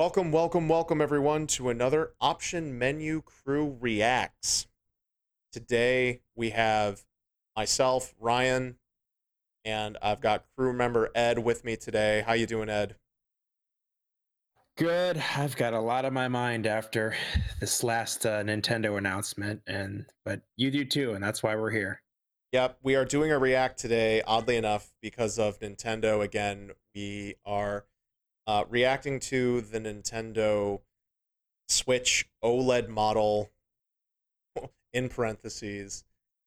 Welcome, welcome, welcome, everyone, to another Option Menu Crew Reacts. Today we have myself, Ryan, and I've got crew member Ed with me today. How you doing, Ed? Good. I've got a lot on my mind after this last uh, Nintendo announcement, and but you do too, and that's why we're here. Yep, we are doing a react today. Oddly enough, because of Nintendo again, we are uh, reacting to the Nintendo Switch OLED model, in parentheses,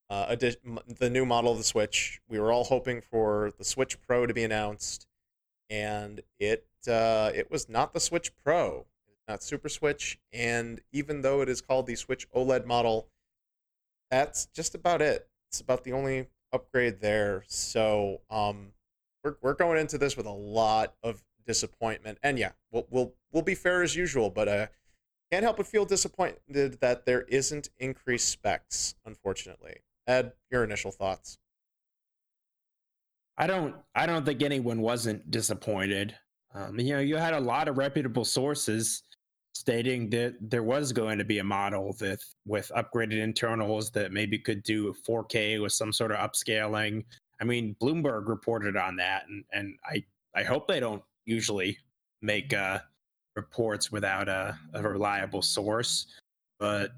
uh, the new model of the Switch. We were all hoping for the Switch Pro to be announced, and it uh, it was not the Switch Pro, not Super Switch, and even though it is called the Switch OLED model, that's just about it. It's about the only upgrade there. So um, we're we're going into this with a lot of disappointment. And yeah, we'll we'll we'll be fair as usual, but uh can't help but feel disappointed that there isn't increased specs, unfortunately. Ed, your initial thoughts. I don't. I don't think anyone wasn't disappointed. Um, you know, you had a lot of reputable sources stating that there was going to be a model that with upgraded internals that maybe could do 4K with some sort of upscaling. I mean, Bloomberg reported on that, and and I I hope they don't usually make uh, reports without a, a reliable source, but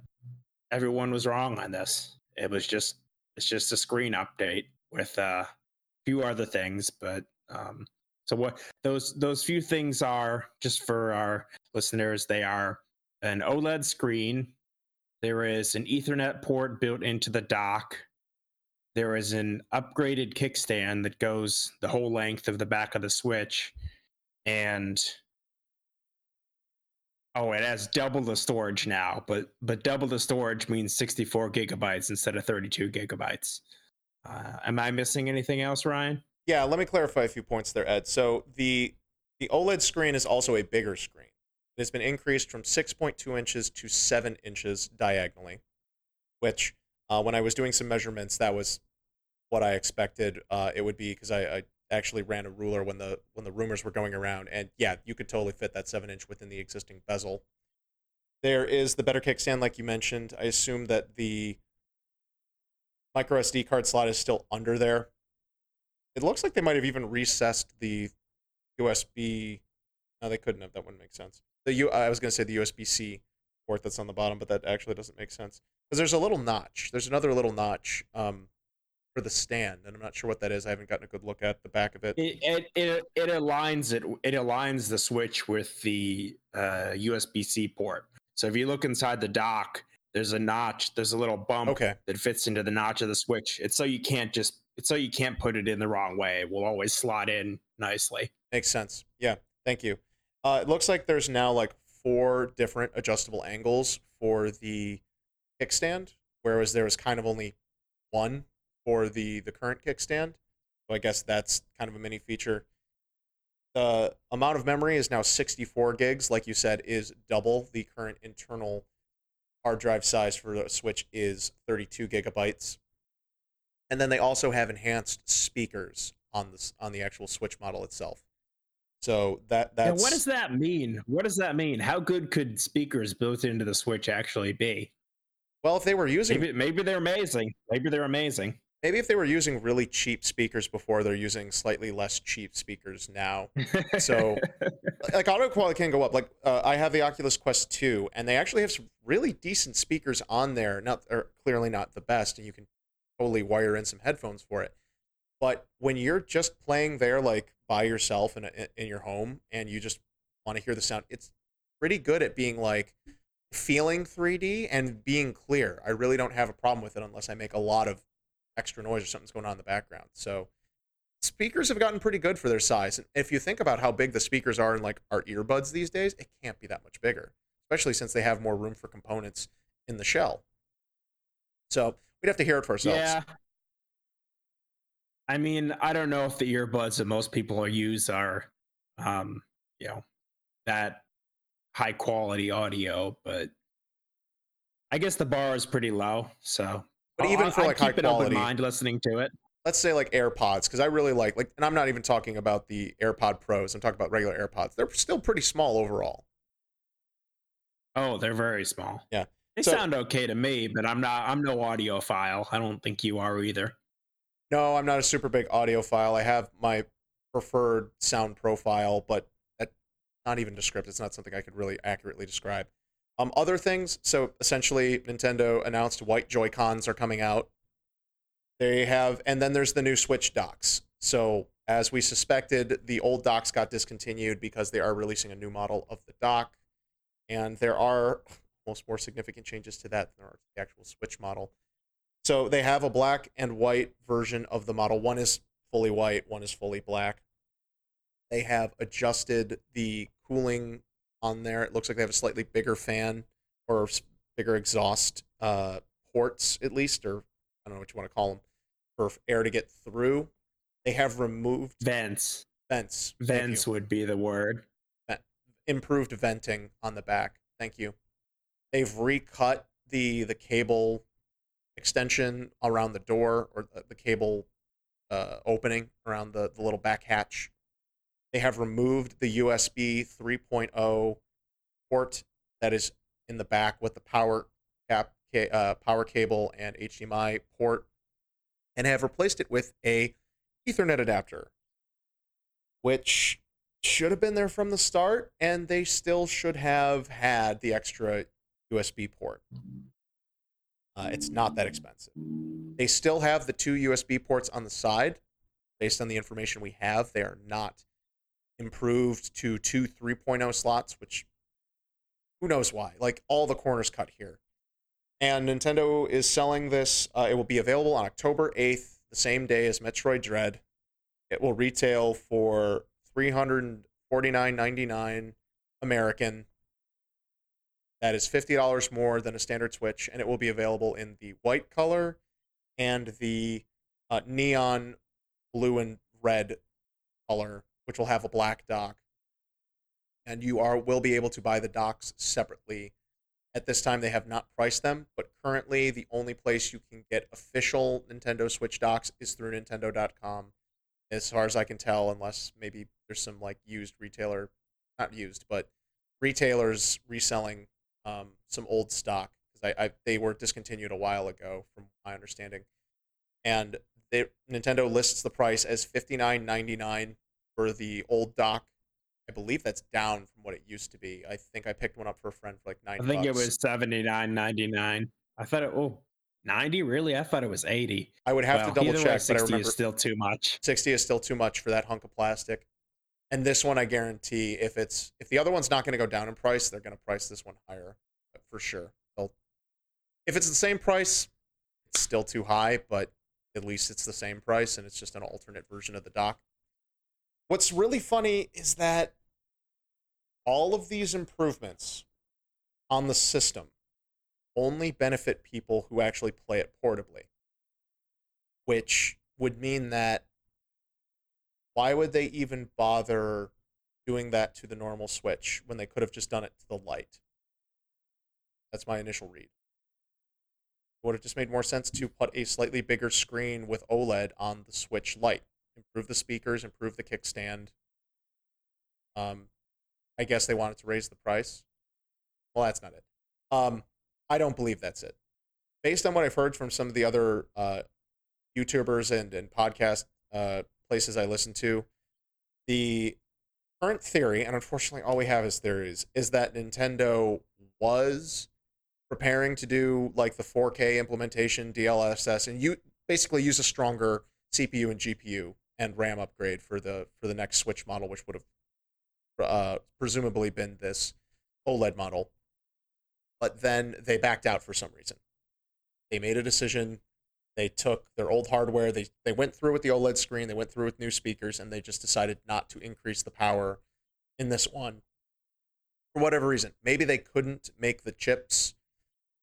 everyone was wrong on this. It was just it's just a screen update with uh, few other things, but um, so what those those few things are just for our listeners, they are an OLED screen. There is an Ethernet port built into the dock. There is an upgraded kickstand that goes the whole length of the back of the Switch and oh it has double the storage now but but double the storage means 64 gigabytes instead of 32 gigabytes uh, am i missing anything else ryan Yeah, let me clarify a few points there, Ed. So the the OLED screen is also a bigger screen. It has been increased from 6.2 inches to 7 inches diagonally, which uh, when I was doing some measurements, that was what I expected uh, it would be because I, I actually ran a ruler when the when the rumors were going around, and yeah, you could totally fit that seven inch within the existing bezel. There is the better kickstand, like you mentioned. I assume that the micro SD card slot is still under there. It looks like they might have even recessed the USB. No, they couldn't have. That wouldn't make sense. The U. I was going to say the USB C port that's on the bottom, but that actually doesn't make sense because there's a little notch. There's another little notch. Um, for the stand, and I'm not sure what that is. I haven't gotten a good look at the back of it. it it it, it aligns it it aligns the switch with the uh, usb-c port so if you look inside the dock there's a notch there's a little bump Okay. that fits into the notch of the switch it's so you can't just it's so you can't put it in the wrong way it will always slot in nicely Makes sense. Yeah, thank you. Uh, it looks like there's now like four different adjustable angles for the kickstand, whereas there was kind of only one for the the current kickstand. So I guess that's kind of a mini feature. The amount of memory is now 64 gigs, like you said, is double the current internal hard drive size for the Switch is 32 gigabytes. And then they also have enhanced speakers on this on the actual Switch model itself. So that Now, what does that mean what does that mean how good could speakers built into the switch actually be well if they were using maybe maybe they're amazing maybe they're amazing maybe if they were using really cheap speakers before, they're using slightly less cheap speakers now. So like audio quality can go up. Like uh, I have the Oculus Quest 2, and they actually have some really decent speakers on there. Not or clearly not the best, and you can totally wire in some headphones for it. But when you're just playing there, like by yourself in a, in your home, and you just want to hear the sound, it's pretty good at being like feeling 3D and being clear. I really don't have a problem with it unless I make a lot of extra noise or something's going on in the background. So speakers have gotten pretty good for their size. And if you think about how big the speakers are in like our earbuds these days, it can't be that much bigger, especially since they have more room for components in the shell. So we'd have to hear it for ourselves. Yeah. I mean, I don't know if the earbuds that most people use are, um, you know, that high quality audio, but I guess the bar is pretty low. So, But oh, even I'll- for like high keep an open mind listening to it. let's say like AirPods, because I really like like, and I'm not even talking about the AirPod Pros. I'm talking about regular AirPods. They're still pretty small overall. Oh, they're very small. Yeah. They So- sound okay to me, but I'm not I'm no audiophile. I don't think you are either. No, I'm not a super big audiophile. I have my preferred sound profile, but that, not even descriptive. It's not something I could really accurately describe. Um, other things. So essentially, Nintendo announced white Joy Cons are coming out. They have, and then there's the new Switch docks. So as we suspected, the old docks got discontinued because they are releasing a new model of the dock, and there are almost more significant changes to that than there are the actual Switch model. So they have a black and white version of the model. One is fully white, one is fully black. They have adjusted the cooling on there. It looks like they have a slightly bigger fan or bigger exhaust uh, ports, at least, or I don't know what you want to call them, for air to get through. They have removed Vents. vents. Vents would be the word. improved venting on the back. Thank you. They've recut the the cable extension around the door or the, cable uh, opening around the, the little back hatch. They have removed the USB 3.0 port that is in the back with the power cap, uh, power cable and HDMI port, and have replaced it with a Ethernet adapter, which should have been there from the start, and they still should have had the extra USB port. Uh, it's not that expensive. They still have the two USB ports on the side. Based on the information we have, they are not improved to two 3.0 slots, which who knows why. Like all the corners cut here. And Nintendo is selling this. Uh, it will be available on October 8th, the same day as Metroid Dread. It will retail for $349.99 American. That is $50 more than a standard Switch, and it will be available in the white color and the uh, neon blue and red color, which will have a black dock. And you are will be able to buy the docks separately. At this time, they have not priced them, but currently the only place you can get official Nintendo Switch docks is through Nintendo.com, as far as I can tell, unless maybe there's some like used retailer, not used, but retailers reselling um, some old stock because I, I they were discontinued a while ago, from my understanding, and they Nintendo lists the price as fifty nine ninety nine for the old dock. I believe that's down from what it used to be. I think I picked one up for a friend for like nine. I think it was seventy nine ninety nine. I thought it oh 90 really? I thought it was 80. I would have Well, to double either way, check, but I 60 remember is still too much. 60 is still too much for that hunk of plastic. And this one, I guarantee, if it's if the other one's not going to go down in price, they're going to price this one higher for sure. They'll, if it's the same price, it's still too high, but at least it's the same price and it's just an alternate version of the dock. What's really funny is that all of these improvements on the system only benefit people who actually play it portably, which would mean that why would they even bother doing that to the normal Switch when they could have just done it to the Lite? That's my initial read. It would have just made more sense to put a slightly bigger screen with OLED on the Switch Lite. Improve the speakers, improve the kickstand. Um, I guess they wanted to raise the price. Well, that's not it. Um, I don't believe that's it. Based on what I've heard from some of the other uh, YouTubers and, and podcast uh, places I listen to, the current theory, and unfortunately all we have is theories, is that Nintendo was preparing to do like the 4K implementation, DLSS, and you basically use a stronger CPU and GPU and RAM upgrade for the for the next Switch model, which would have uh, presumably been this OLED model. But then they backed out for some reason. They made a decision. They took their old hardware. They they went through with the OLED screen. They went through with new speakers, and they just decided not to increase the power in this one for whatever reason. Maybe they couldn't make the chips.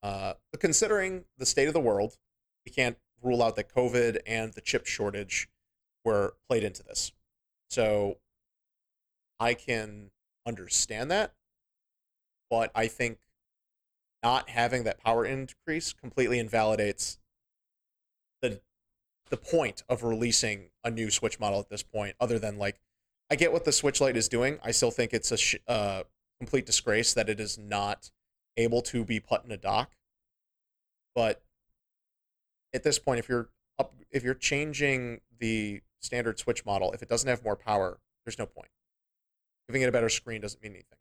Uh, but considering the state of the world, we can't rule out that COVID and the chip shortage were played into this. So I can understand that, but I think not having that power increase completely invalidates the the point of releasing a new Switch model at this point. Other than like, I get what the Switch Lite is doing. I still think it's a sh- uh, complete disgrace that it is not able to be put in a dock. But at this point, if you're up, if you're changing the standard Switch model, if it doesn't have more power, there's no point. Giving it a better screen doesn't mean anything.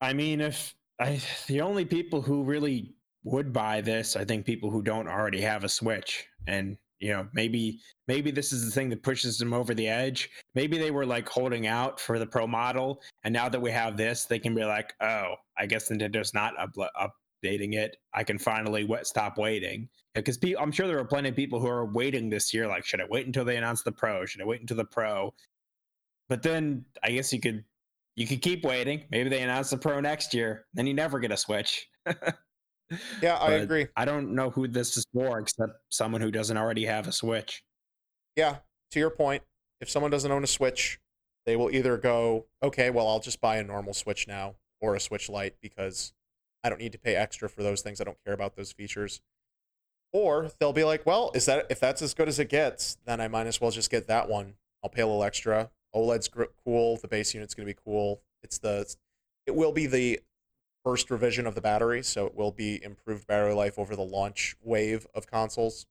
I mean, if I the only people who really would buy this, I think people who don't already have a Switch, and you know, maybe maybe this is the thing that pushes them over the edge. Maybe they were like holding out for the Pro model, and now that we have this, they can be like, oh, I guess Nintendo's not up- updating it. I can finally stop waiting because pe- I'm sure there are plenty of people who are waiting this year. Like, should I wait until they announce the Pro? Should I wait until the Pro? But then I guess you could you could keep waiting. Maybe they announce the Pro next year, then you never get a Switch. yeah, I agree. I don't know who this is for except someone who doesn't already have a Switch. Yeah, to your point, if someone doesn't own a Switch, they will either go, okay, well, I'll just buy a normal Switch now or a Switch Lite because I don't need to pay extra for those things. I don't care about those features. Or they'll be like, well, is that if that's as good as it gets, then I might as well just get that one. I'll pay a little extra. OLED's cool. The base unit's going to be cool. It's the it will be the first revision of the battery, so it will be improved battery life over the launch wave of consoles.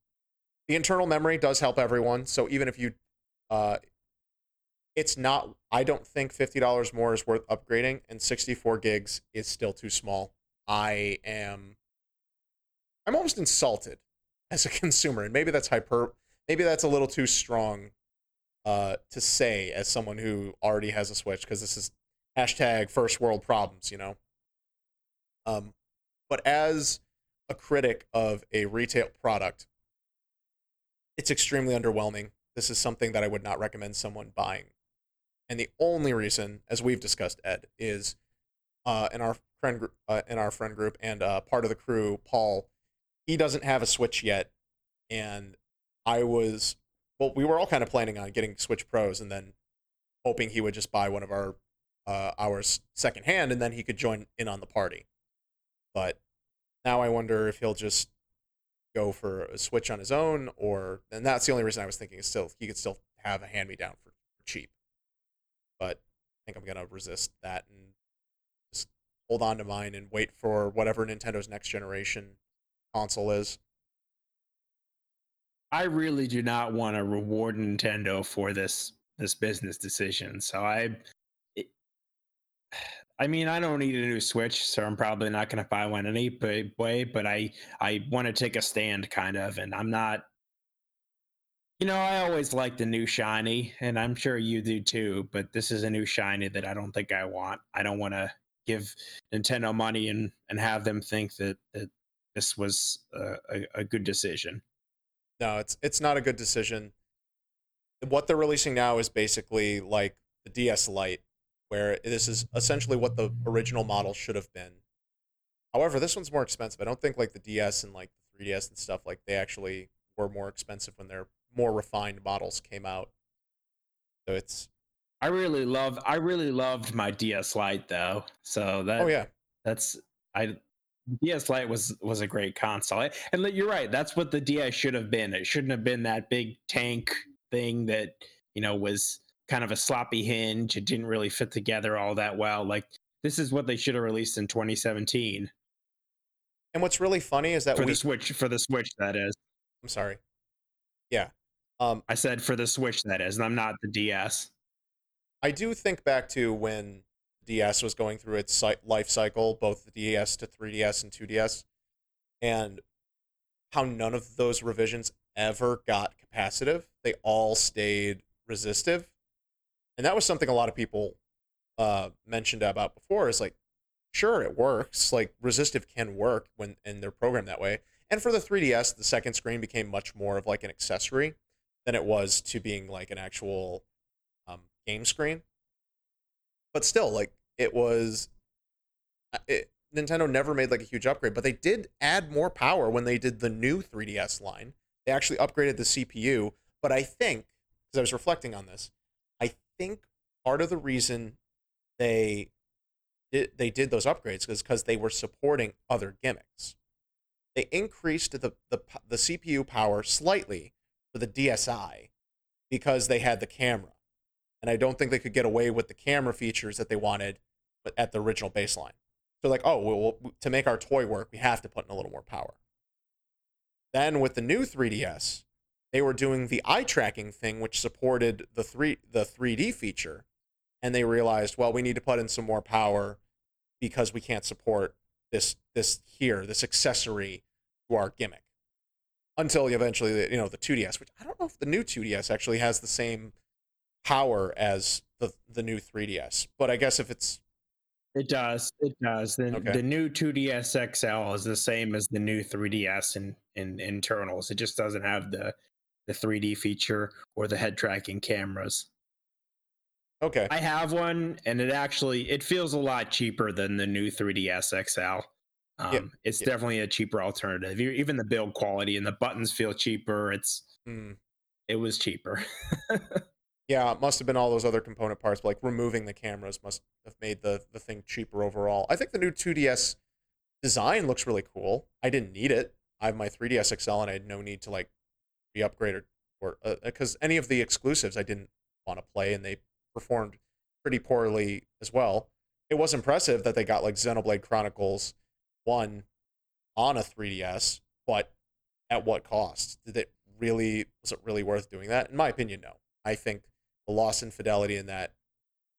The internal memory does help everyone, so even if you uh it's not I don't think $50 more is worth upgrading and 64 gigs is still too small. I am I'm almost insulted as a consumer and maybe that's hyper maybe that's a little too strong uh, to say as someone who already has a Switch because this is hashtag first world problems, you know. Um, but as a critic of a retail product, it's extremely underwhelming. This is something that I would not recommend someone buying. And the only reason, as we've discussed, Ed, is uh, in our friend group, uh, in our friend group, and uh, part of the crew, Paul, he doesn't have a Switch yet, and I was well, we were all kind of planning on getting Switch Pros and then hoping he would just buy one of our uh, ours secondhand and then he could join in on the party. But now I wonder if he'll just go for a Switch on his own, or and that's the only reason I was thinking is still he could still have a hand me down for, for cheap. But I think I'm gonna resist that and just hold on to mine and wait for whatever Nintendo's next generation console is. I really do not want to reward Nintendo for this this business decision. So I it, I mean, I don't need a new Switch, so I'm probably not going to buy one anyway, but I I want to take a stand kind of and I'm not you know, I always like the new shiny and I'm sure you do too, but this is a new shiny that I don't think I want. I don't want to give Nintendo money and and have them think that that this was a, a, a good decision. No, it's it's not a good decision. What they're releasing now is basically like the DS Lite, where this is essentially what the original model should have been. However, this one's more expensive. I don't think like the DS and like the 3DS and stuff like they actually were more expensive when their more refined models came out. So it's I really love I really loved my DS Lite though. So oh, that Oh yeah. That's I DS Lite was was a great console, and you're right. That's what the DS should have been. It shouldn't have been that big tank thing that you know was kind of a sloppy hinge. It didn't really fit together all that well. Like this is what they should have released in 2017. And what's really funny is that for we, the Switch, for the Switch, that is. I'm sorry. Yeah. Um, I said for the Switch, that is, and I'm not the DS. I do think back to when DS was going through its life cycle, both the DS to 3DS and 2DS, and how none of those revisions ever got capacitive. They all stayed resistive. And that was something a lot of people uh, mentioned about before is like, sure, it works. Like, resistive can work when and they're programmed that way. And for the 3DS, the second screen became much more of like an accessory than it was to being like an actual um, game screen but still, like it was, uh, it, Nintendo never made like a huge upgrade, but they did add more power when they did the new 3DS line. They actually upgraded the CPU, but I think because I was reflecting on this, I think part of the reason they did, they did those upgrades is because they were supporting other gimmicks. They increased the, the the CPU power slightly for the DSi because they had the camera and I don't think they could get away with the camera features that they wanted at the original baseline. So like, oh, well, to make our toy work, we have to put in a little more power. Then with the new 3DS, they were doing the eye tracking thing, which supported the three the 3D feature, and they realized, well, we need to put in some more power because we can't support this this here this accessory to our gimmick until eventually you know the 2DS, which I don't know if the new 2DS actually has the same power as the the new 3DS, but I guess if it's it does. It does. The, Okay. the new 2DS XL is the same as the new 3DS in, in internals. It just doesn't have the the 3D feature or the head tracking cameras. okay, I have one, and it actually it feels a lot cheaper than the new 3DS XL. Um, it's yeah. definitely a cheaper alternative. Even the build quality and the buttons feel cheaper. It's Hmm. it was cheaper. yeah, it must have been all those other component parts. But like removing the cameras must have made the the thing cheaper overall. I think the new 2DS design looks really cool. I didn't need it. I have my 3DS XL, and I had no need to like re-upgrade or uh, uh, or because any of the exclusives I didn't want to play, and they performed pretty poorly as well. It was impressive that they got like Xenoblade Chronicles One on a 3DS, but at what cost? Did it really was it really worth doing that? In my opinion, no. I think the loss in fidelity in that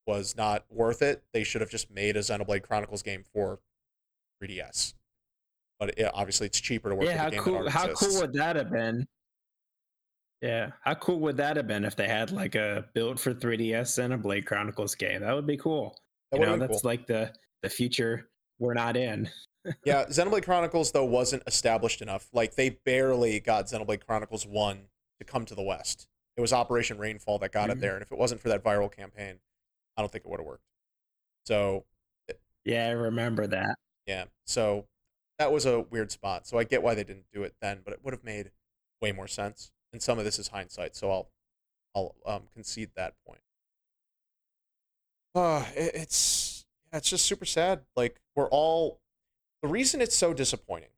was not worth it. They should have just made a Xenoblade Chronicles game for 3DS. But it, obviously, it's cheaper to work yeah, how cool how exists. cool would that have been? Yeah, how cool would that have been if they had like a build for 3DS and a Blade Chronicles game? That would be cool. That you know, that's cool. like the the future we're not in. yeah, Xenoblade Chronicles though wasn't established enough. Like they barely got Xenoblade Chronicles One to come to the West. It was Operation Rainfall that got it Mhm. there, and if it wasn't for that viral campaign, I don't think it would have worked. So Yeah, I remember that. yeah, so that was a weird spot. So I get why they didn't do it then, but it would have made way more sense. And some of this is hindsight, so I'll I'll um, concede that point. Uh, it, it's it's just super sad. Like we're all the reason it's so disappointing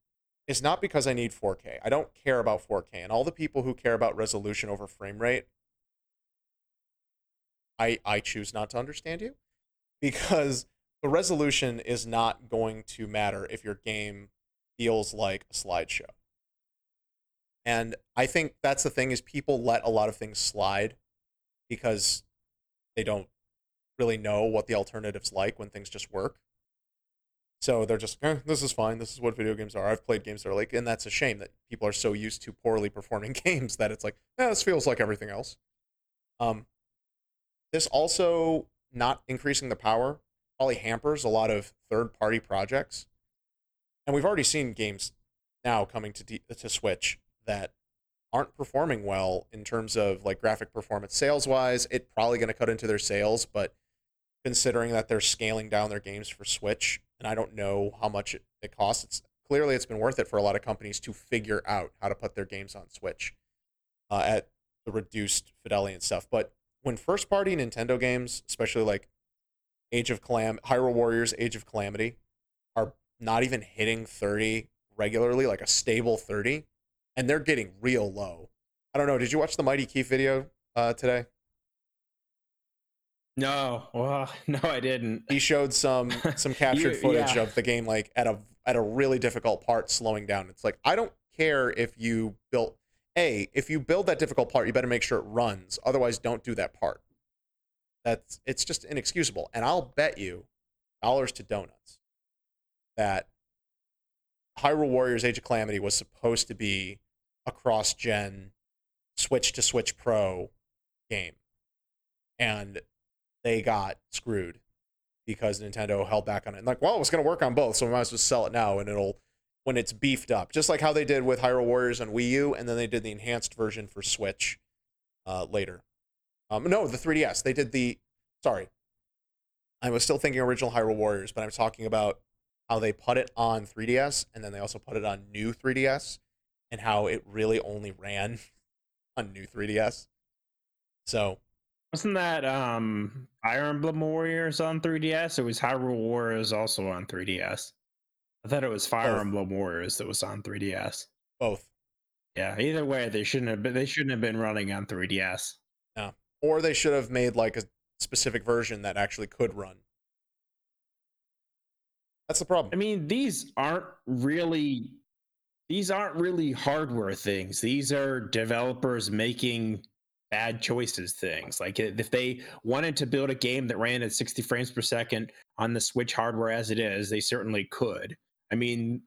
is not because I need 4K. I don't care about 4K, and all the people who care about resolution over frame rate, I I choose not to understand you because the resolution is not going to matter if your game feels like a slideshow. And I think that's the thing is people let a lot of things slide because they don't really know what the alternatives like when things just work. So they're just, eh, this is fine. This is what video games are. I've played games that are like, and that's a shame that people are so used to poorly performing games that it's like, yeah, this feels like everything else. Um, this also not increasing the power probably hampers a lot of third party projects. And we've already seen games now coming to D- to Switch that aren't performing well in terms of like graphic performance sales wise. It probably going to cut into their sales, but considering that they're scaling down their games for Switch, and I don't know how much it, it costs, it's clearly it's been worth it for a lot of companies to figure out how to put their games on Switch uh, at the reduced fidelity and stuff. But when first party Nintendo games, especially like Age of Calam, Hyrule Warriors, Age of Calamity, are not even hitting 30 regularly, like a stable 30, and they're getting real low. I don't know. Did you watch the Mighty Keef video uh, today? No, well, no, I didn't. He showed some some captured You- footage yeah. of the game like at a at a really difficult part slowing down. It's like I don't care if you built a if you build that difficult part, you better make sure it runs. Otherwise, don't do that part. That's it's just inexcusable. And I'll bet you dollars to donuts that Hyrule Warriors Age of Calamity was supposed to be a cross gen Switch to Switch Pro game. And they got screwed because Nintendo held back on it. And like, well, it's going to work on both, so we might as well sell it now, and it'll when it's beefed up, just like how they did with Hyrule Warriors on Wii U, and then they did the enhanced version for Switch uh, later. Um, no, the 3DS. They did the. Sorry, I was still thinking original Hyrule Warriors, but I'm talking about how they put it on 3DS, and then they also put it on new 3DS, and how it really only ran on new 3DS. So Wasn't that um Fire Emblem Warriors on 3DS? It was Hyrule Warriors also on 3DS. I thought it was Fire Both. Emblem Warriors that was on 3DS. both. Yeah, either way, they shouldn't have been. They shouldn't have been running on 3DS. Yeah. or they should have made like a specific version that actually could run That's the problem. I mean, these aren't really these aren't really hardware things. These are developers making bad choices things. Like if they wanted to build a game that ran at 60 frames per second on the Switch hardware as it is, they certainly could. I mean,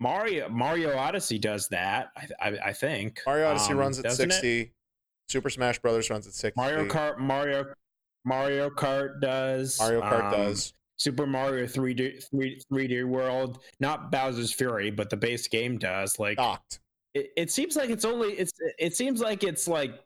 Mario Mario Odyssey does that. I, I, I think Mario Odyssey um, runs at 60. It? Super Smash Brothers runs at 60. Mario Kart Mario Mario Kart does. Mario Kart um, does. Super Mario 3D 3, 3D World, not Bowser's Fury, but the base game does. Like docked. It, it seems like it's only it's it seems like it's like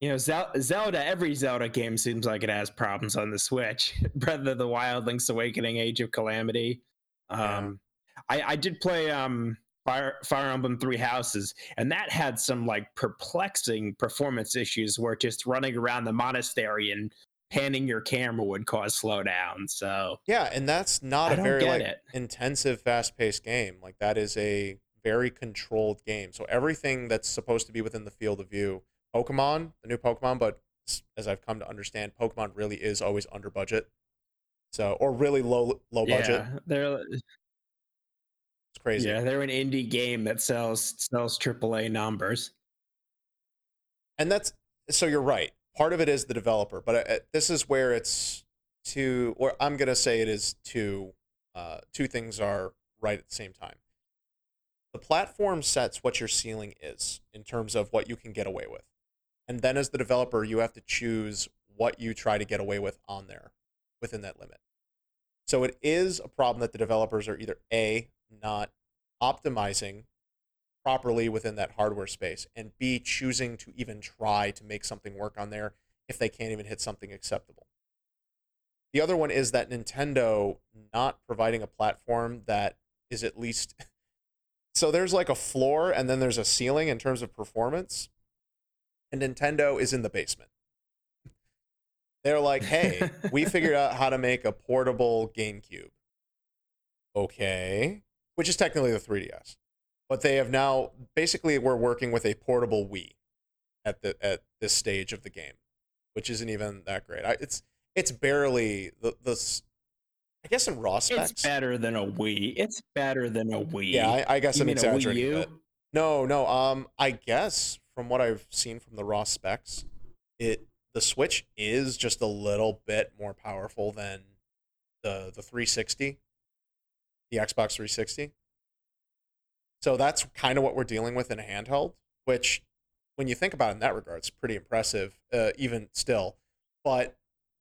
you know Zelda. Every Zelda game seems like it has problems on the Switch. Breath of the Wild, Link's Awakening, Age of Calamity. Um, yeah. I I did play um Fire Fire Emblem Three Houses, and that had some like perplexing performance issues where just running around the monastery and panning your camera would cause slowdown. So yeah, and that's not I a very like it. intensive, fast paced game. Like that is a very controlled game. So everything that's supposed to be within the field of view, Pokemon, the new Pokemon, but as I've come to understand, Pokemon really is always under budget. So or really low low budget. Yeah, they're it's crazy. Yeah, they're an indie game that sells sells AAA numbers. And that's so you're right part of it is the developer, but uh, this is where it's two, or I'm gonna say it is two. Uh, two things are right at the same time. The platform sets what your ceiling is in terms of what you can get away with, and then as the developer, you have to choose what you try to get away with on there within that limit. So it is a problem that the developers are either a not optimizing properly within that hardware space, and B, choosing to even try to make something work on there if they can't even hit something acceptable. The other one is that Nintendo not providing a platform that is at least. So there's like a floor and then there's a ceiling in terms of performance. And Nintendo is in the basement. They're like, hey, we figured out how to make a portable GameCube. Okay. Which is technically the 3DS but they have now basically we're working with a portable Wii at the at this stage of the game, which isn't even that great. I, it's it's barely the the. I guess in raw specs, it's better than a Wii. It's better than a Wii. Yeah, I, I guess you I'm exaggerating. No, no. Um, I guess from what I've seen from the raw specs, it the Switch is just a little bit more powerful than the the 360, the Xbox 360. So that's kind of what we're dealing with in a handheld, which, when you think about it in that regard, it's pretty impressive, uh, even still. But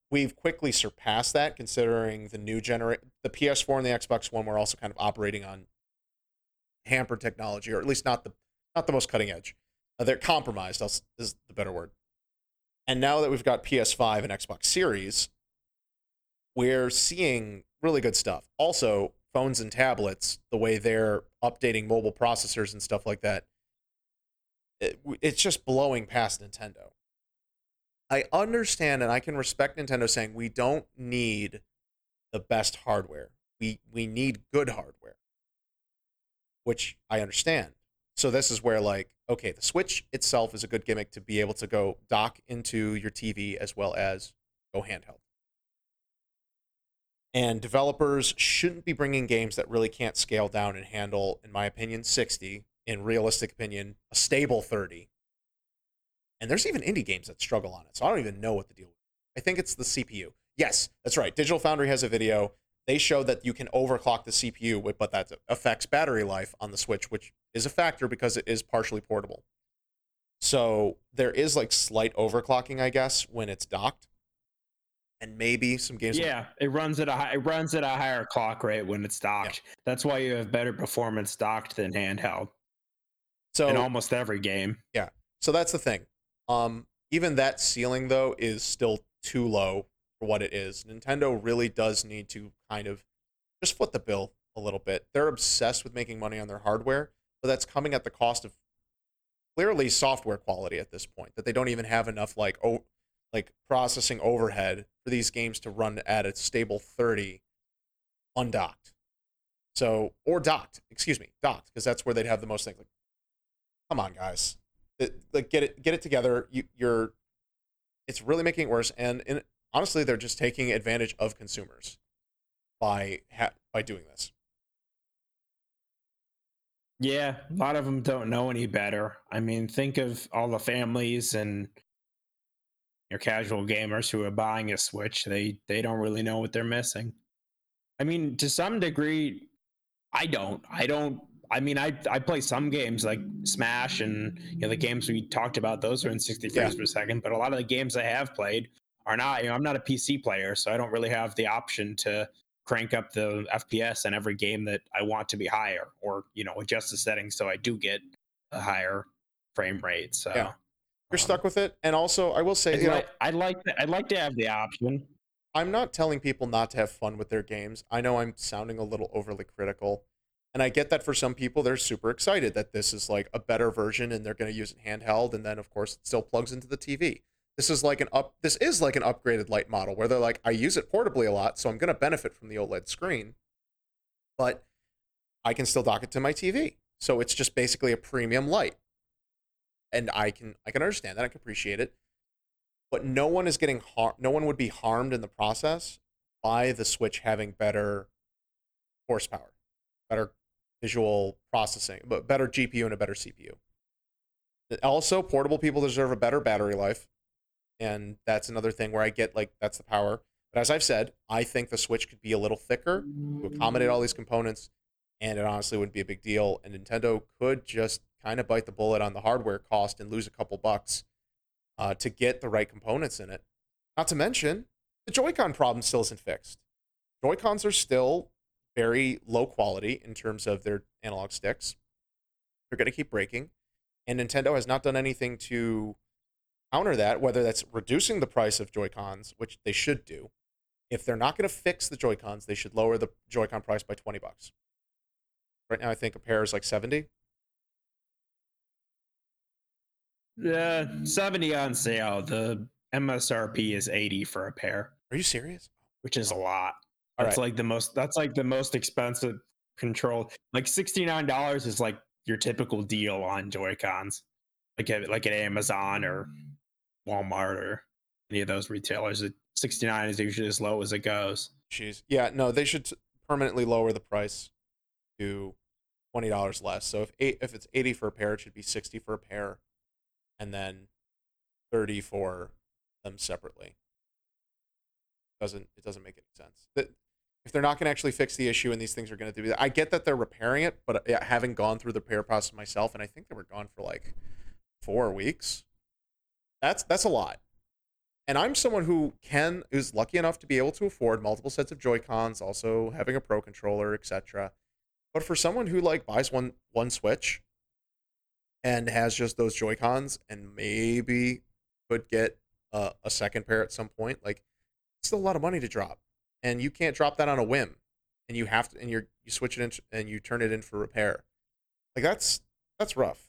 we've quickly surpassed that, considering the new generation, the PS4 and the Xbox One were also kind of operating on hampered technology, or at least not the not the most cutting edge. Uh, they're compromised. is the better word. And now that we've got PS5 and Xbox Series, we're seeing really good stuff. Also, phones and tablets, the way they're updating mobile processors and stuff like that, it, it's just blowing past Nintendo. I understand and I can respect Nintendo saying we don't need the best hardware. We we need good hardware. Which I understand. So this is where like okay, the Switch itself is a good gimmick to be able to go dock into your TV as well as go handheld. And developers shouldn't be bringing games that really can't scale down and handle, in my opinion, 60. In realistic opinion, a stable 30. And there's even indie games that struggle on it. So I don't even know what the deal is. I think it's the CPU. Yes, that's right. Digital Foundry has a video. They show that you can overclock the CPU, but that affects battery life on the Switch, which is a factor because it is partially portable. So there is like slight overclocking, I guess, when it's docked and maybe some games. Yeah, it runs at a high, it runs at a higher clock rate when it's docked. Yeah. That's why you have better performance docked than handheld. So in almost every game. Yeah. So that's the thing. Um, even that ceiling though is still too low for what it is. Nintendo really does need to kind of just foot the bill a little bit. They're obsessed with making money on their hardware, but that's coming at the cost of clearly software quality at this point. That they don't even have enough like oh like processing overhead for these games to run at a stable 30 undocked. So, or docked, excuse me, docked, because that's where they'd have the most things. Like, come on, guys, it, like get it, get it together. You, you're, it's really making it worse, and, and honestly, they're just taking advantage of consumers. by ha- by doing this. Yeah, a lot of them don't know any better. I mean, think of all the families and your casual gamers who are buying a Switch. They they don't really know what they're missing. I mean, to some degree, I don't. I don't. I mean, I I play some games like Smash and you know the games we talked about. Those are in sixty frames Yeah. per second. But a lot of the games I have played are not. You know, I'm not a PC player, so I don't really have the option to crank up the FPS in every game that I want to be higher, or you know, adjust the settings so I do get a higher frame rate. So Yeah. You're um, stuck with it, and also I will say, I'd, you know, I'd like to, I'd like to have the option. I'm not telling people not to have fun with their games. I know I'm sounding a little overly critical. And I get that for some people, they're super excited that this is like a better version and they're going to use it handheld. And then, of course, it still plugs into the TV. This is like an up. This is like an upgraded Lite model where they're like, I use it portably a lot, so I'm going to benefit from the OLED screen, but I can still dock it to my TV. So it's just basically a premium Lite, and I can I can understand that. I can appreciate it but no one is getting har- no one would be harmed in the process by the switch having better horsepower better visual processing but better gpu and a better cpu also portable people deserve a better battery life and that's another thing where i get like that's the power but as i've said i think the switch could be a little thicker to accommodate all these components and it honestly wouldn't be a big deal and nintendo could just kind of bite the bullet on the hardware cost and lose a couple bucks uh, to get the right components in it. Not to mention, the Joy-Con problem still isn't fixed. Joy-Cons are still very low quality in terms of their analog sticks. They're going to keep breaking, and Nintendo has not done anything to counter that. Whether that's reducing the price of Joy-Cons, which they should do. If they're not going to fix the Joy-Cons, they should lower the Joy-Con price by twenty bucks. Right now, I think a pair is like seventy. Yeah, seventy on sale. The MSRP is eighty for a pair, Are you serious? which is a lot. All That's right. like the most. That's like the most expensive control. Like sixty nine dollars is like your typical deal on Joy Cons, like at, like at Amazon or Walmart or any of those retailers. Sixty nine is usually as low as it goes. Jeez. Yeah, no, they should permanently lower the price to twenty dollars less. So if eight, if it's eighty for a pair, it should be sixty for a pair, and then thirty for them separately. Doesn't it doesn't make any sense? That if they're not going to actually fix the issue and these things are going to do that, I get that they're repairing it, but yeah, having gone through the repair process myself, and I think they were gone for like four weeks. That's that's a lot. And I'm someone who can is lucky enough to be able to afford multiple sets of Joy Cons, also having a Pro controller, etc. But for someone who like buys one one Switch and has just those Joy Cons and maybe could get a, a second pair at some point, like it's still a lot of money to drop, and you can't drop that on a whim, and you have to and you're you switch it in and you turn it in for repair, like that's that's rough.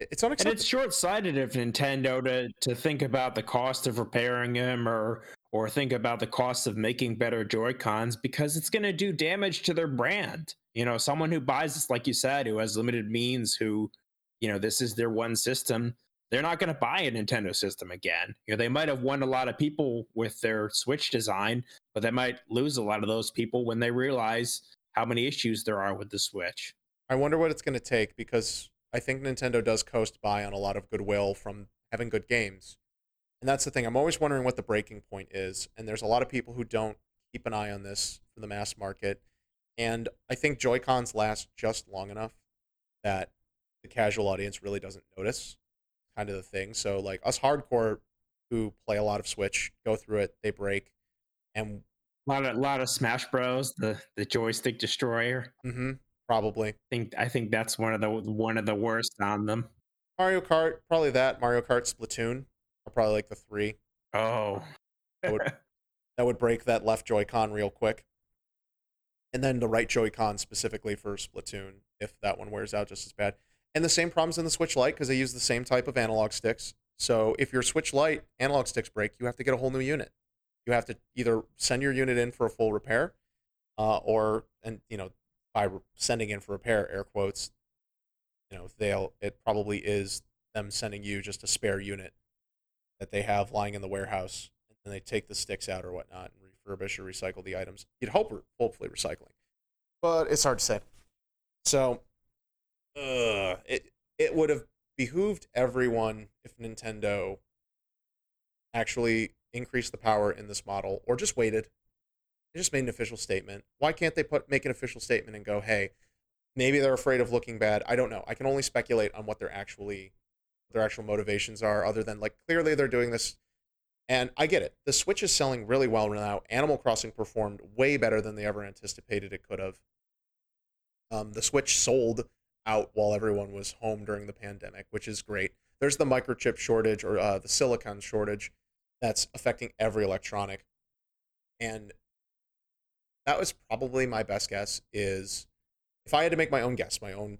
It- It's And it's short sighted of Nintendo to to think about the cost of repairing them or or think about the cost of making better Joy Cons because it's going to do damage to their brand. You know, someone who buys this, like you said, who has limited means, who, you know, this is their one system, they're not going to buy a Nintendo system again. You know, they might have won a lot of people with their Switch design, but they might lose a lot of those people when they realize how many issues there are with the Switch. I wonder what it's going to take because I think Nintendo does coast by on a lot of goodwill from having good games. And that's the thing. I'm always wondering what the breaking point is. And there's a lot of people who don't keep an eye on this for the mass market. And I think Joy-Cons last just long enough that the casual audience really doesn't notice kind of the thing. So like us hardcore who play a lot of Switch, go through it, they break. And A lot of lot of Smash Bros. The the joystick destroyer. mhm, probably I think I think that's one of the one of the worst on them. Mario Kart, probably that. Mario Kart Splatoon are probably like the three. Oh, That would that would break that left Joy-Con real quick. And then the right Joy-Con specifically for Splatoon, if that one wears out just as bad. And the same problems in the Switch Lite because they use the same type of analog sticks. So if your Switch Lite analog sticks break, you have to get a whole new unit. You have to either send your unit in for a full repair, uh, or and you know by sending in for repair, air quotes, you know they'll it probably is them sending you just a spare unit that they have lying in the warehouse, and they take the sticks out or whatnot and refurbish or recycle the items. You'd hope hopefully recycling, but it's hard to say. So, uh, it it would have behooved everyone if Nintendo actually increased the power in this model or just waited. They just made an official statement. Why can't they put make an official statement and go, "Hey, maybe they're afraid of looking bad." I don't know. I can only speculate on what their actually their actual motivations are other than like clearly they're doing this and I get it. The Switch is selling really well now. Animal Crossing performed way better than they ever anticipated it could have. Um, the Switch sold out while everyone was home during the pandemic, which is great. There's the microchip shortage or uh, the silicon shortage that's affecting every electronic. And that was probably my best guess is if I had to make my own guess, my own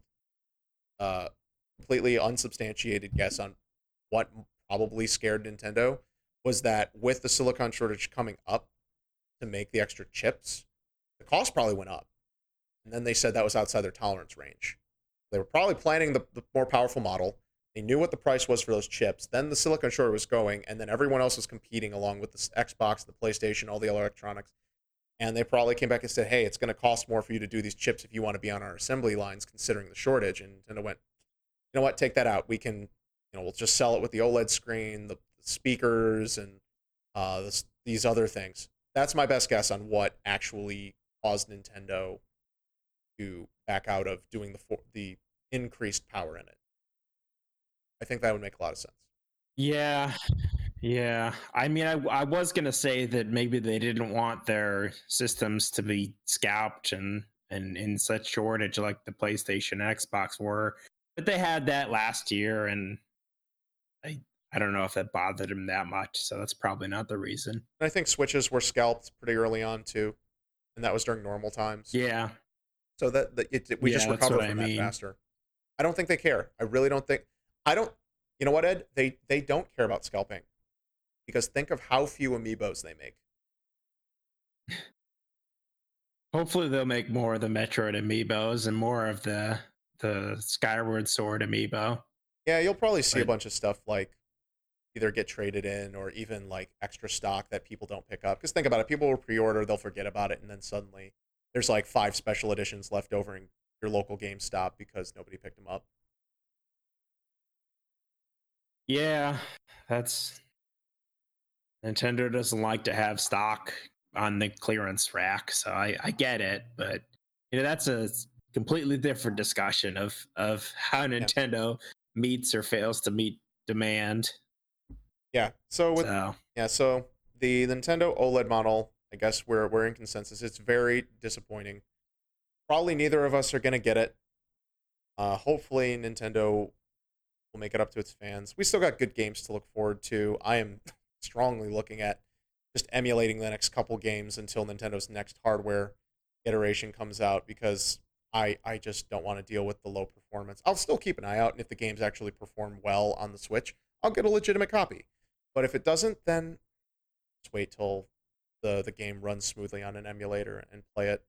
uh, completely unsubstantiated guess on what probably scared Nintendo was that with the silicon shortage coming up to make the extra chips, the cost probably went up. And then they said that was outside their tolerance range. They were probably planning the, the more powerful model. They knew what the price was for those chips. Then the silicon shortage was going, and then everyone else was competing along with the Xbox, the PlayStation, all the electronics. And they probably came back and said, hey, it's going to cost more for you to do these chips if you want to be on our assembly lines, considering the shortage. And Nintendo went, you know what, take that out. We can, you know, we'll just sell it with the OLED screen, the speakers, and uh, this, these other things. That's my best guess on what actually caused Nintendo to back out of doing the for- the increased power in it. I think that would make a lot of sense. Yeah. Yeah. I mean, I, I was going to say that maybe they didn't want their systems to be scalped and, and in such shortage like the PlayStation Xbox were. But they had that last year, and I, I don't know if that bothered them that much. So that's probably not the reason. I think Switches were scalped pretty early on, too. And that was during normal times. Yeah. So that, that it, we yeah, just recovered from I mean. that faster. I don't think they care. I really don't think. I don't. You know what, Ed? They they don't care about scalping, because think of how few amiibos they make. Hopefully, they'll make more of the Metroid amiibos and more of the the Skyward Sword amiibo. Yeah, you'll probably see but, a bunch of stuff like either get traded in or even like extra stock that people don't pick up. Because think about it, people will pre-order, they'll forget about it, and then suddenly there's like five special editions left over in your local GameStop because nobody picked them up. Yeah, that's Nintendo doesn't like to have stock on the clearance rack, so I, I get it, but you know that's a completely different discussion of of how Nintendo yeah. meets or fails to meet demand. Yeah. So with so. yeah, so the Nintendo OLED model, I guess we're we're in consensus. It's very disappointing probably neither of us are going to get it. Uh, hopefully, Nintendo will make it up to its fans. We still got good games to look forward to. I am strongly looking at just emulating the next couple games until Nintendo's next hardware iteration comes out because I, I just don't want to deal with the low performance. I'll still keep an eye out, and if the games actually perform well on the Switch, I'll get a legitimate copy. But if it doesn't, then just wait till the, the game runs smoothly on an emulator and play it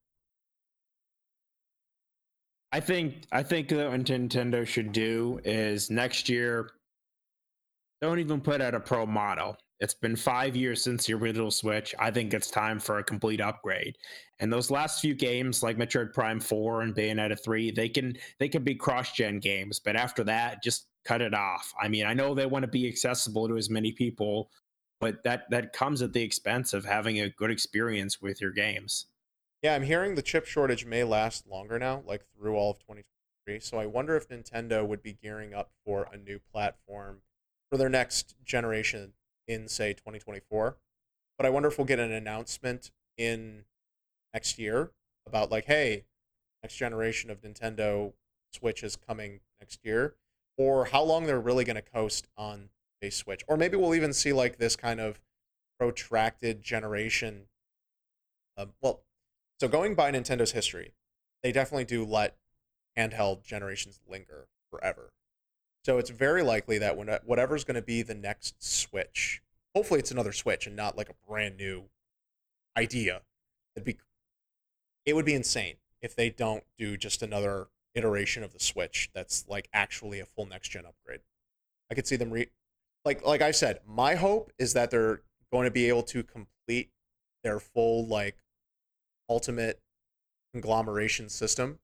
I think I think that what Nintendo should do is next year don't even put out a pro model. It's been five years since the original Switch. I think it's time for a complete upgrade. And those last few games, like Metroid Prime Four and Bayonetta Three, they can they can be cross-gen games. But after that, just cut it off. I mean, I know they want to be accessible to as many people, but that that comes at the expense of having a good experience with your games. Yeah, I'm hearing the chip shortage may last longer now, like through all of 2023. So I wonder if Nintendo would be gearing up for a new platform for their next generation in, say, 2024. But I wonder if we'll get an announcement in next year about, like, hey, next generation of Nintendo Switch is coming next year, or how long they're really going to coast on a Switch. Or maybe we'll even see, like, this kind of protracted generation. Uh, well, so going by Nintendo's history, they definitely do let handheld generations linger forever. So it's very likely that when uh, whatever's going to be the next Switch, hopefully it's another Switch and not like a brand new idea. It'd be it would be insane if they don't do just another iteration of the Switch that's like actually a full next gen upgrade. I could see them re like like I said, my hope is that they're going to be able to complete their full like ultimate conglomeration system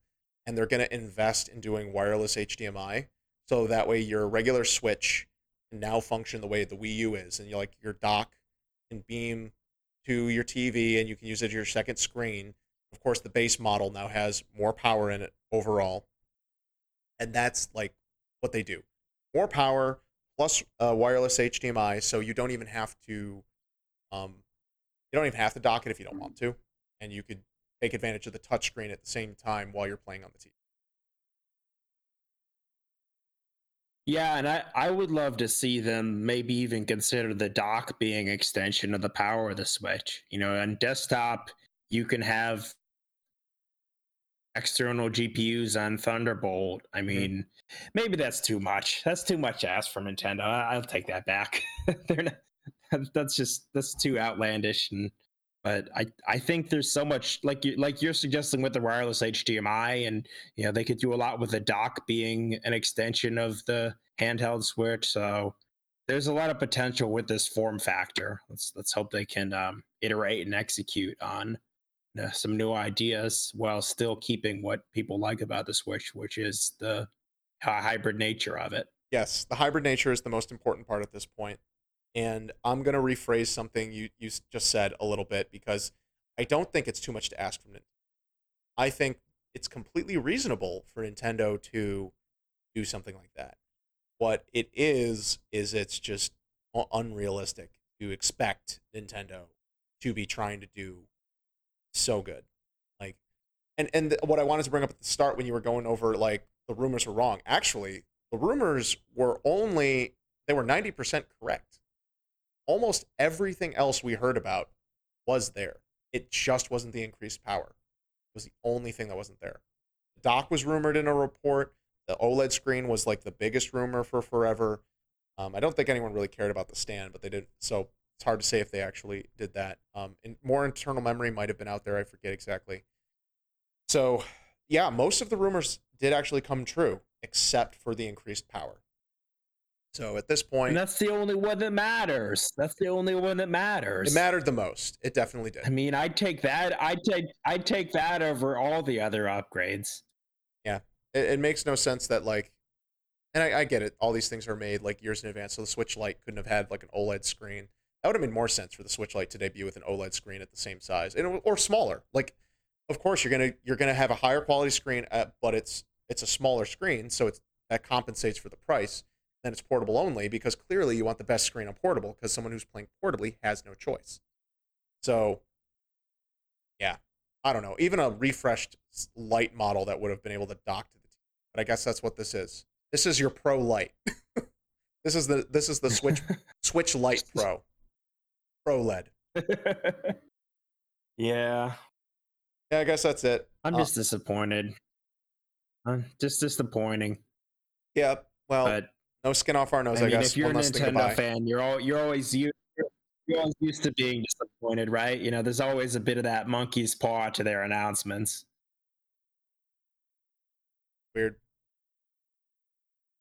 and they're going to invest in doing wireless HDMI so that way your regular switch can now function the way the Wii U is and you like your dock can beam to your TV and you can use it as your second screen. Of course, the base model now has more power in it overall. And that's like what they do. More power plus uh, wireless HDMI so you don't even have to um you don't even have to dock it if you don't want to and you could take advantage of the touchscreen at the same time while you're playing on the TV. Yeah, and I, I would love to see them maybe even consider the dock being extension of the power of the Switch. You know, on desktop, you can have external GPUs on Thunderbolt. I mean, mm-hmm. maybe that's too much. That's too much to ask from Nintendo. I, will take that back. They're not, that's just that's too outlandish and but I, I think there's so much like you like you're suggesting with the wireless HDMI and you know they could do a lot with the dock being an extension of the handheld switch. So there's a lot of potential with this form factor. Let's let's hope they can um, iterate and execute on you know, some new ideas while still keeping what people like about the Switch, which is the uh, hybrid nature of it. Yes, the hybrid nature is the most important part at this point and I'm going to rephrase something you, you just said a little bit because I don't think it's too much to ask from Nintendo. I think it's completely reasonable for Nintendo to do something like that. What it is, is it's just unrealistic to expect Nintendo to be trying to do so good. Like, and, and what I wanted to bring up at the start when you were going over, like, the rumors were wrong. Actually, the rumors were only, they were 90% correct almost everything else we heard about was there. It just wasn't the increased power. It was the only thing that wasn't there. The dock was rumored in a report. The OLED screen was like the biggest rumor for forever. Um, I don't think anyone really cared about the stand, but they didn't. So it's hard to say if they actually did that. Um, and more internal memory might have been out there. I forget exactly. So yeah, most of the rumors did actually come true, except for the increased power. So at this point, and that's the only one that matters. That's the only one that matters. It mattered the most. It definitely did. I mean, I'd take that. I'd take. I'd take that over all the other upgrades. Yeah, it, it makes no sense that like, and I, I, get it. All these things are made like years in advance, so the Switch Lite couldn't have had like an OLED screen. That would have made more sense for the Switch Lite to debut with an OLED screen at the same size, and, or smaller. Like, of course, you're gonna you're gonna have a higher quality screen, at, but it's it's a smaller screen, so it's that compensates for the price then it's portable only because clearly you want the best screen on portable because someone who's playing portably has no choice. So, yeah, I don't know. Even a refreshed Lite model that would have been able to dock to the TV. But I guess that's what this is. This is your Pro Lite. this is the this is the Switch Switch Lite Pro. Pro LED. yeah. Yeah, I guess that's it. I'm uh just uh, disappointed. I'm just disappointing. Yeah. Well, but no skin off our nose. I, I mean, guess. If you're One a Nintendo fan, you're all you're always you. You're always used to being disappointed, right? You know, there's always a bit of that monkey's paw to their announcements. Weird.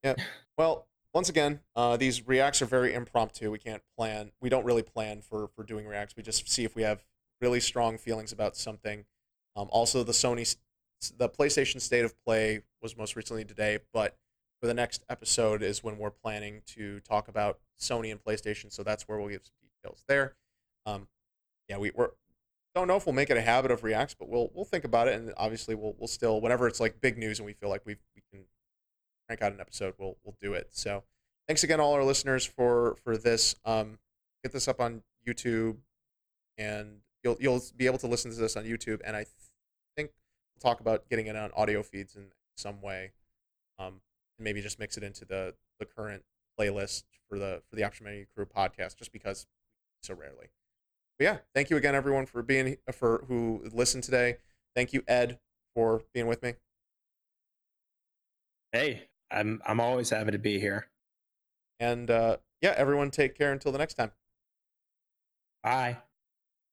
Yeah. Well, once again, uh, these reacts are very impromptu. We can't plan. We don't really plan for for doing reacts. We just see if we have really strong feelings about something. Um, also, the Sony, the PlayStation State of Play was most recently today, but for the next episode is when we're planning to talk about Sony and PlayStation. So that's where we'll give some details there. Um, yeah, we we're, don't know if we'll make it a habit of reacts, but we'll we'll think about it, and obviously we'll we'll still whenever it's like big news and we feel like we we can crank out an episode, we'll we'll do it. So thanks again, all our listeners for for this. Um, get this up on YouTube, and you'll you'll be able to listen to this on YouTube, and I think we'll talk about getting it on audio feeds in some way. Um, and maybe just mix it into the the current playlist for the for the Option Menu Crew podcast, just because so rarely. But yeah, thank you again, everyone, for being for who listened today. Thank you, Ed, for being with me. Hey, I'm I'm always happy to be here. And uh, yeah, everyone, take care until the next time. Bye.